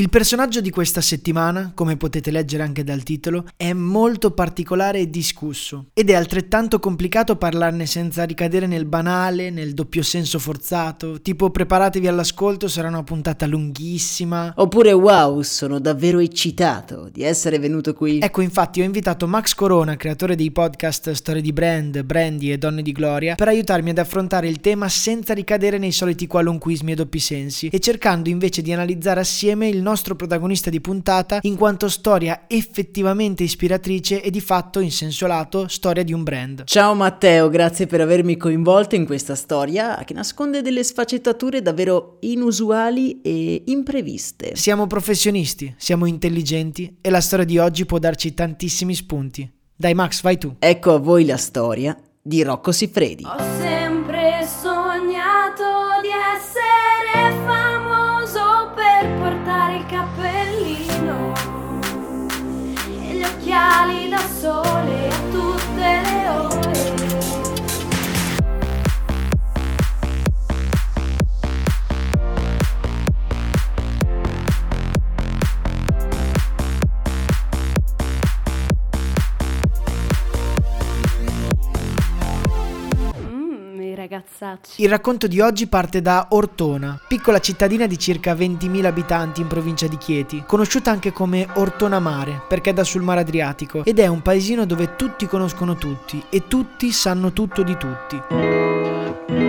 Il personaggio di questa settimana, come potete leggere anche dal titolo, è molto particolare e discusso ed è altrettanto complicato parlarne senza ricadere nel banale, nel doppio senso forzato, tipo preparatevi all'ascolto, sarà una puntata lunghissima. Oppure wow, sono davvero eccitato di essere venuto qui. Ecco, infatti ho invitato Max Corona, creatore dei podcast Storie di Brand, Brandy e Donne di Gloria, per aiutarmi ad affrontare il tema senza ricadere nei soliti qualunquismi e doppi sensi e cercando invece di analizzare assieme il nostro protagonista di puntata in quanto storia effettivamente ispiratrice e di fatto in senso lato storia di un brand. Ciao Matteo, grazie per avermi coinvolto in questa storia che nasconde delle sfaccettature davvero inusuali e impreviste. Siamo professionisti, siamo intelligenti e la storia di oggi può darci tantissimi spunti. Dai Max, vai tu. Ecco a voi la storia di Rocco Siffredi. Ho sempre soy. Ragazzacci. Il racconto di oggi parte da Ortona, piccola cittadina di circa 20.000 abitanti in provincia di Chieti, conosciuta anche come Ortona Mare perché da sul mare Adriatico ed è un paesino dove tutti conoscono tutti e tutti sanno tutto di tutti.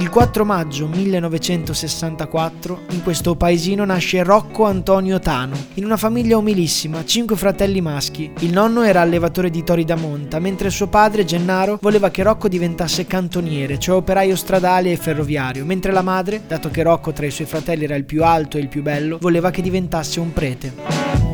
Il 4 maggio 1964 in questo paesino nasce Rocco Antonio Tano, in una famiglia umilissima, cinque fratelli maschi. Il nonno era allevatore di tori da monta, mentre suo padre Gennaro voleva che Rocco diventasse cantoniere, cioè operaio stradale e ferroviario, mentre la madre, dato che Rocco tra i suoi fratelli era il più alto e il più bello, voleva che diventasse un prete.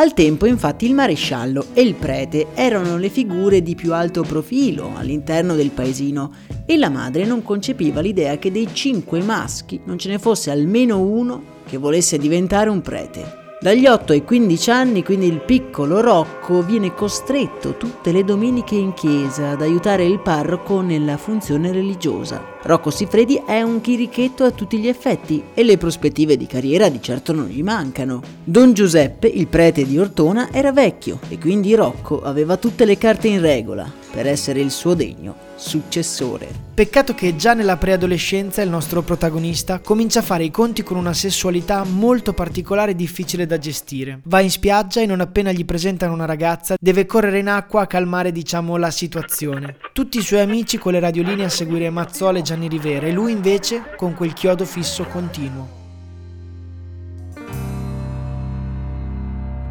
Al tempo infatti il maresciallo e il prete erano le figure di più alto profilo all'interno del paesino e la madre non concepiva l'idea che dei cinque maschi non ce ne fosse almeno uno che volesse diventare un prete. Dagli 8 ai 15 anni, quindi il piccolo Rocco viene costretto tutte le domeniche in chiesa ad aiutare il parroco nella funzione religiosa. Rocco Siffredi è un chirichetto a tutti gli effetti e le prospettive di carriera di certo non gli mancano. Don Giuseppe, il prete di Ortona, era vecchio e quindi Rocco aveva tutte le carte in regola per essere il suo degno successore. Peccato che già nella preadolescenza il nostro protagonista comincia a fare i conti con una sessualità molto particolare e difficile da gestire. Va in spiaggia e non appena gli presentano una ragazza deve correre in acqua a calmare diciamo la situazione. Tutti i suoi amici con le radioline a seguire Mazzola e Gianni Rivera e lui invece con quel chiodo fisso continuo.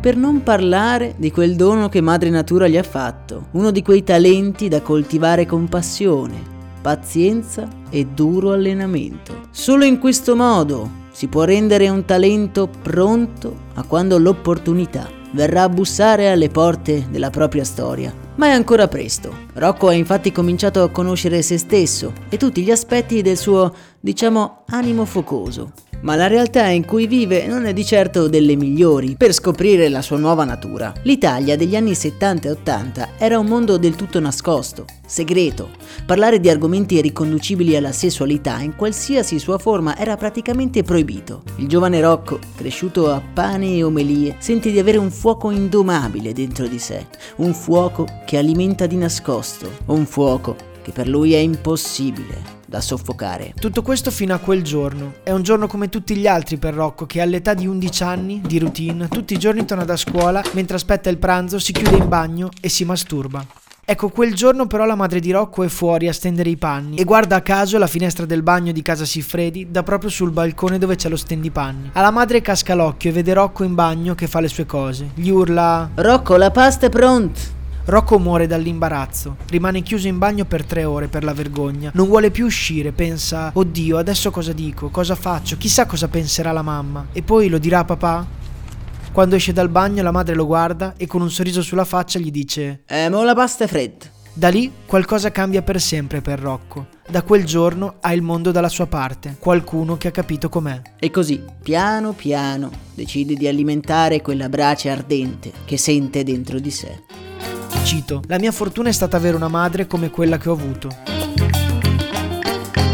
Per non parlare di quel dono che Madre Natura gli ha fatto, uno di quei talenti da coltivare con passione, pazienza e duro allenamento. Solo in questo modo si può rendere un talento pronto a quando l'opportunità verrà a bussare alle porte della propria storia. Ma è ancora presto. Rocco ha infatti cominciato a conoscere se stesso e tutti gli aspetti del suo, diciamo, animo focoso. Ma la realtà in cui vive non è di certo delle migliori per scoprire la sua nuova natura. L'Italia degli anni 70 e 80 era un mondo del tutto nascosto, segreto. Parlare di argomenti riconducibili alla sessualità in qualsiasi sua forma era praticamente proibito. Il giovane Rocco, cresciuto a pane e omelie, sente di avere un fuoco indomabile dentro di sé, un fuoco che alimenta di nascosto, un fuoco che per lui è impossibile da soffocare. Tutto questo fino a quel giorno. È un giorno come tutti gli altri per Rocco che all'età di 11 anni, di routine, tutti i giorni torna da scuola, mentre aspetta il pranzo si chiude in bagno e si masturba. Ecco, quel giorno però la madre di Rocco è fuori a stendere i panni e guarda a caso la finestra del bagno di casa Siffredi da proprio sul balcone dove c'è lo stendipanni. Alla madre casca l'occhio e vede Rocco in bagno che fa le sue cose. Gli urla: Rocco, la pasta è pronta! Rocco muore dall'imbarazzo, rimane chiuso in bagno per tre ore per la vergogna, non vuole più uscire, pensa, oddio, adesso cosa dico, cosa faccio, chissà cosa penserà la mamma, e poi lo dirà a papà? Quando esce dal bagno la madre lo guarda e con un sorriso sulla faccia gli dice, Eh, ma la pasta è fredda. da lì qualcosa cambia per sempre per Rocco. Da quel giorno ha il mondo dalla sua parte, qualcuno che ha capito com'è. E così, piano piano, decide di alimentare quella brace ardente che sente dentro di sé. Cito, la mia fortuna è stata avere una madre come quella che ho avuto.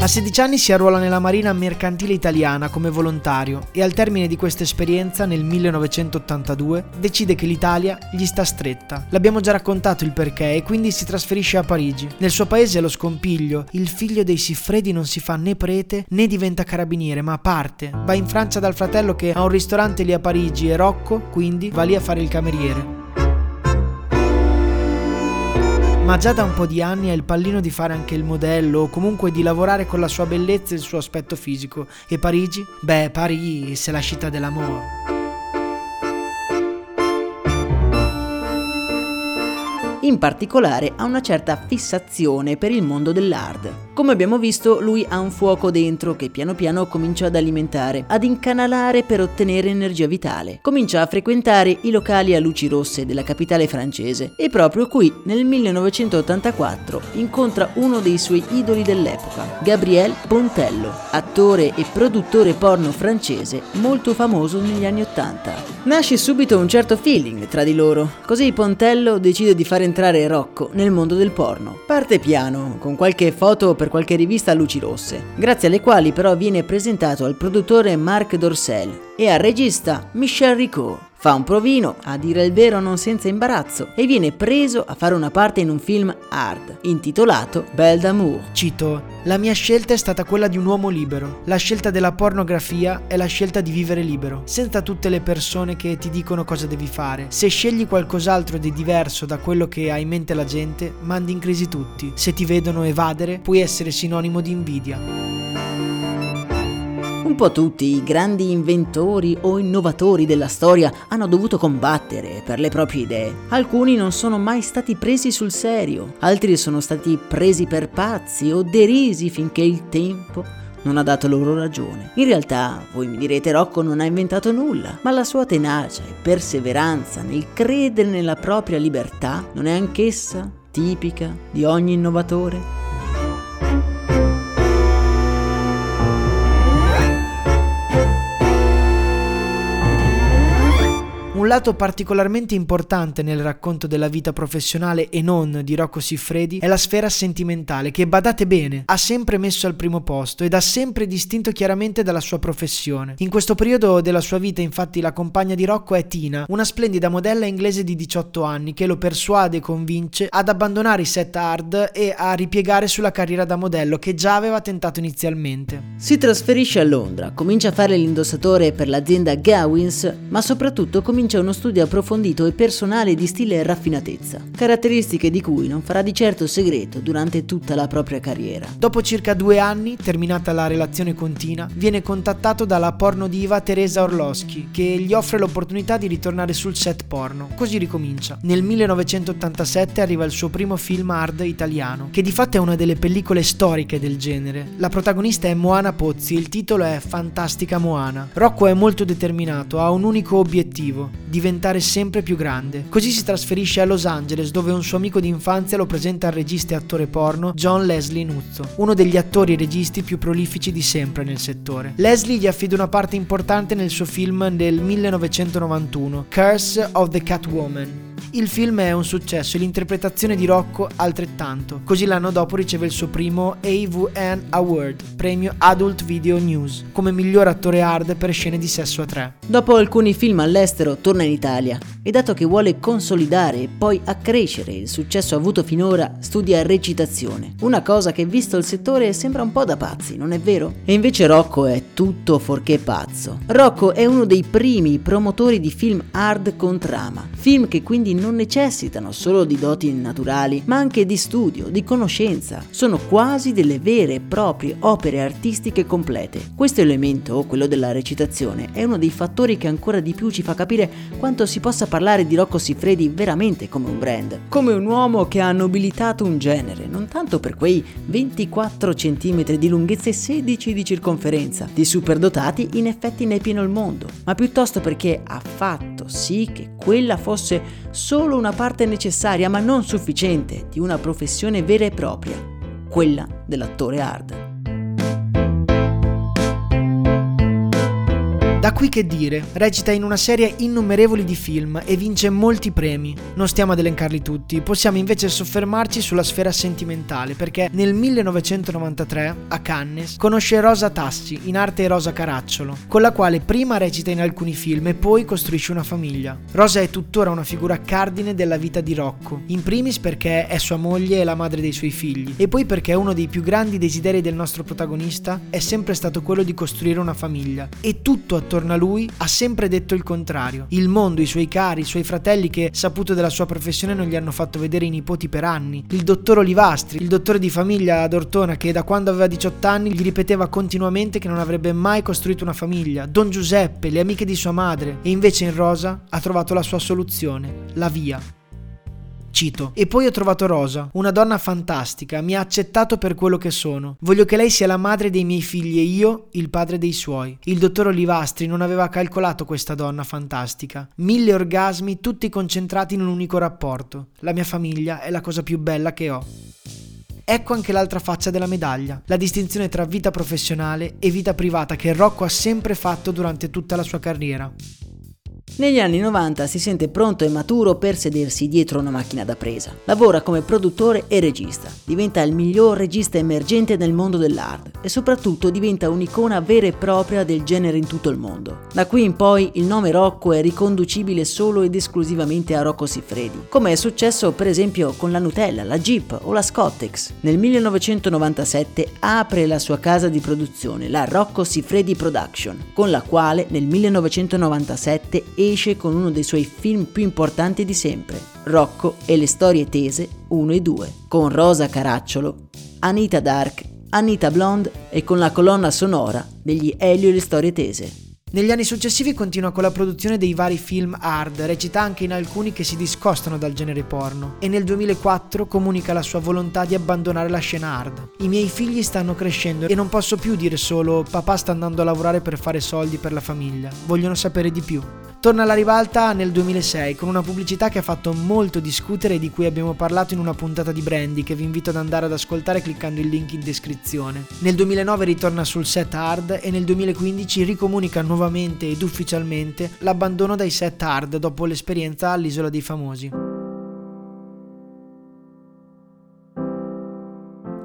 A 16 anni si arruola nella Marina Mercantile Italiana come volontario e al termine di questa esperienza nel 1982 decide che l'Italia gli sta stretta. L'abbiamo già raccontato il perché e quindi si trasferisce a Parigi. Nel suo paese lo scompiglio, il figlio dei Siffredi non si fa né prete né diventa carabiniere, ma parte. Va in Francia dal fratello che ha un ristorante lì a Parigi e Rocco quindi va lì a fare il cameriere ma già da un po' di anni ha il pallino di fare anche il modello o comunque di lavorare con la sua bellezza e il suo aspetto fisico. E Parigi? Beh, Parigi, c'est la città dell'amore. In particolare ha una certa fissazione per il mondo dell'hard. Come abbiamo visto, lui ha un fuoco dentro che piano piano comincia ad alimentare, ad incanalare per ottenere energia vitale. Comincia a frequentare i locali a luci rosse della capitale francese e proprio qui, nel 1984, incontra uno dei suoi idoli dell'epoca, Gabriel Pontello, attore e produttore porno francese molto famoso negli anni Ottanta. Nasce subito un certo feeling tra di loro, così Pontello decide di far entrare Rocco nel mondo del porno. Parte piano, con qualche foto per per qualche rivista a luci rosse, grazie alle quali però viene presentato al produttore Marc Dorcel e al regista Michel Ricot. Fa un provino, a dire il vero non senza imbarazzo, e viene preso a fare una parte in un film hard, intitolato Belle d'amour. Cito, la mia scelta è stata quella di un uomo libero. La scelta della pornografia è la scelta di vivere libero, senza tutte le persone che ti dicono cosa devi fare. Se scegli qualcos'altro di diverso da quello che ha in mente la gente, mandi in crisi tutti. Se ti vedono evadere, puoi essere sinonimo di invidia. Un po' tutti i grandi inventori o innovatori della storia hanno dovuto combattere per le proprie idee. Alcuni non sono mai stati presi sul serio, altri sono stati presi per pazzi o derisi finché il tempo non ha dato loro ragione. In realtà, voi mi direte, Rocco non ha inventato nulla, ma la sua tenacia e perseveranza nel credere nella propria libertà non è anch'essa tipica di ogni innovatore? Un lato particolarmente importante nel racconto della vita professionale e non di Rocco Siffredi è la sfera sentimentale che, badate bene, ha sempre messo al primo posto ed ha sempre distinto chiaramente dalla sua professione. In questo periodo della sua vita infatti la compagna di Rocco è Tina, una splendida modella inglese di 18 anni che lo persuade e convince ad abbandonare i set hard e a ripiegare sulla carriera da modello che già aveva tentato inizialmente. Si trasferisce a Londra, comincia a fare l'indossatore per l'azienda Gowins, ma soprattutto comincia c'è uno studio approfondito e personale di stile e raffinatezza, caratteristiche di cui non farà di certo segreto durante tutta la propria carriera. Dopo circa due anni, terminata la relazione con Tina, viene contattato dalla porno diva Teresa Orlowski, che gli offre l'opportunità di ritornare sul set porno. Così ricomincia. Nel 1987 arriva il suo primo film hard italiano, che di fatto è una delle pellicole storiche del genere. La protagonista è Moana Pozzi il titolo è Fantastica Moana. Rocco è molto determinato, ha un unico obiettivo, diventare sempre più grande. Così si trasferisce a Los Angeles dove un suo amico di infanzia lo presenta al regista e attore porno John Leslie Nuzzo, uno degli attori e registi più prolifici di sempre nel settore. Leslie gli affida una parte importante nel suo film del 1991, Curse of the Catwoman, il film è un successo e l'interpretazione di Rocco altrettanto. Così l'anno dopo riceve il suo primo AVN Award, premio Adult Video News, come miglior attore hard per scene di sesso a tre. Dopo alcuni film all'estero torna in Italia e dato che vuole consolidare e poi accrescere il successo avuto finora, studia recitazione. Una cosa che visto il settore sembra un po' da pazzi, non è vero? E invece Rocco è tutto fuorché pazzo. Rocco è uno dei primi promotori di film hard con trama, film che quindi non necessitano solo di doti naturali, ma anche di studio, di conoscenza. Sono quasi delle vere e proprie opere artistiche complete. Questo elemento, quello della recitazione, è uno dei fattori che ancora di più ci fa capire quanto si possa parlare di Rocco Siffredi veramente come un brand, come un uomo che ha nobilitato un genere, non tanto per quei 24 cm di lunghezza e 16 di circonferenza, di superdotati in effetti ne pieno il mondo, ma piuttosto perché ha fatto sì che quella fosse solo solo una parte necessaria ma non sufficiente di una professione vera e propria, quella dell'attore hard. Da qui che dire, recita in una serie innumerevoli di film e vince molti premi. Non stiamo ad elencarli tutti, possiamo invece soffermarci sulla sfera sentimentale perché nel 1993 a Cannes conosce Rosa Tassi, in arte Rosa Caracciolo, con la quale prima recita in alcuni film e poi costruisce una famiglia. Rosa è tuttora una figura cardine della vita di Rocco, in primis perché è sua moglie e la madre dei suoi figli, e poi perché uno dei più grandi desideri del nostro protagonista è sempre stato quello di costruire una famiglia. E tutto attorno a lui ha sempre detto il contrario. Il mondo, i suoi cari, i suoi fratelli che, saputo della sua professione, non gli hanno fatto vedere i nipoti per anni. Il dottor Olivastri, il dottore di famiglia ad Ortona che da quando aveva 18 anni gli ripeteva continuamente che non avrebbe mai costruito una famiglia. Don Giuseppe, le amiche di sua madre. E invece in Rosa ha trovato la sua soluzione, la via. Cito. E poi ho trovato Rosa, una donna fantastica, mi ha accettato per quello che sono. Voglio che lei sia la madre dei miei figli e io il padre dei suoi. Il dottor Olivastri non aveva calcolato questa donna fantastica. Mille orgasmi tutti concentrati in un unico rapporto. La mia famiglia è la cosa più bella che ho. Ecco anche l'altra faccia della medaglia, la distinzione tra vita professionale e vita privata che Rocco ha sempre fatto durante tutta la sua carriera. Negli anni 90 si sente pronto e maturo per sedersi dietro una macchina da presa. Lavora come produttore e regista. Diventa il miglior regista emergente nel mondo dell'art e soprattutto diventa un'icona vera e propria del genere in tutto il mondo. Da qui in poi il nome Rocco è riconducibile solo ed esclusivamente a Rocco Siffredi, come è successo per esempio con la Nutella, la Jeep o la Scottex. Nel 1997 apre la sua casa di produzione, la Rocco Siffredi Production, con la quale nel 1997 esce con uno dei suoi film più importanti di sempre, Rocco e le storie tese 1 e 2, con Rosa Caracciolo, Anita Dark, Anita Blonde e con la colonna sonora degli Elio e le storie tese. Negli anni successivi continua con la produzione dei vari film hard, recita anche in alcuni che si discostano dal genere porno e nel 2004 comunica la sua volontà di abbandonare la scena hard. I miei figli stanno crescendo e non posso più dire solo papà sta andando a lavorare per fare soldi per la famiglia, vogliono sapere di più. Torna alla ribalta nel 2006 con una pubblicità che ha fatto molto discutere e di cui abbiamo parlato in una puntata di Brandy che vi invito ad andare ad ascoltare cliccando il link in descrizione. Nel 2009 ritorna sul set hard e nel 2015 ricomunica nuovamente ed ufficialmente l'abbandono dai set hard dopo l'esperienza all'Isola dei Famosi.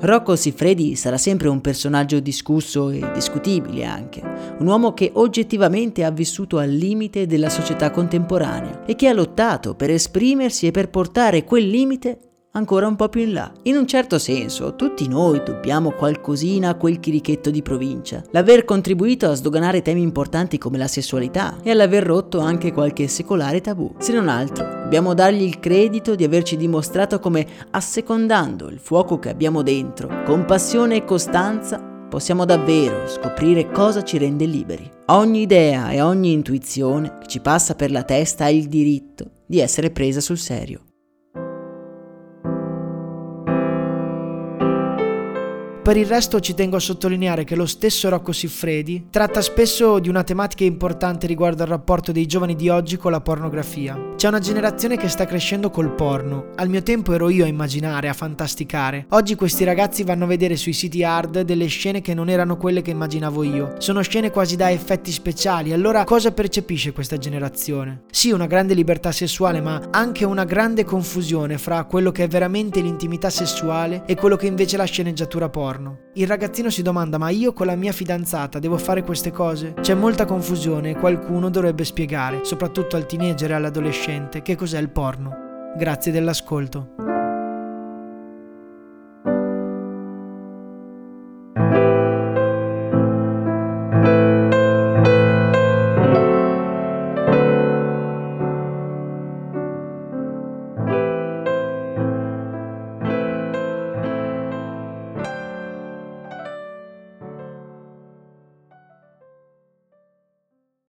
Rocco Siffredi sarà sempre un personaggio discusso e discutibile anche, un uomo che oggettivamente ha vissuto al limite della società contemporanea e che ha lottato per esprimersi e per portare quel limite ancora un po' più in là. In un certo senso, tutti noi dobbiamo qualcosina a quel chirichetto di provincia. L'aver contribuito a sdoganare temi importanti come la sessualità e all'aver rotto anche qualche secolare tabù. Se non altro, dobbiamo dargli il credito di averci dimostrato come, assecondando il fuoco che abbiamo dentro, con passione e costanza, possiamo davvero scoprire cosa ci rende liberi. Ogni idea e ogni intuizione che ci passa per la testa ha il diritto di essere presa sul serio. Per il resto ci tengo a sottolineare che lo stesso Rocco Siffredi tratta spesso di una tematica importante riguardo al rapporto dei giovani di oggi con la pornografia. C'è una generazione che sta crescendo col porno. Al mio tempo ero io a immaginare, a fantasticare. Oggi questi ragazzi vanno a vedere sui siti hard delle scene che non erano quelle che immaginavo io. Sono scene quasi da effetti speciali. Allora cosa percepisce questa generazione? Sì, una grande libertà sessuale, ma anche una grande confusione fra quello che è veramente l'intimità sessuale e quello che invece è la sceneggiatura porno giorno. Il ragazzino si domanda ma io con la mia fidanzata devo fare queste cose? C'è molta confusione e qualcuno dovrebbe spiegare, soprattutto al teenager e all'adolescente, che cos'è il porno. Grazie dell'ascolto.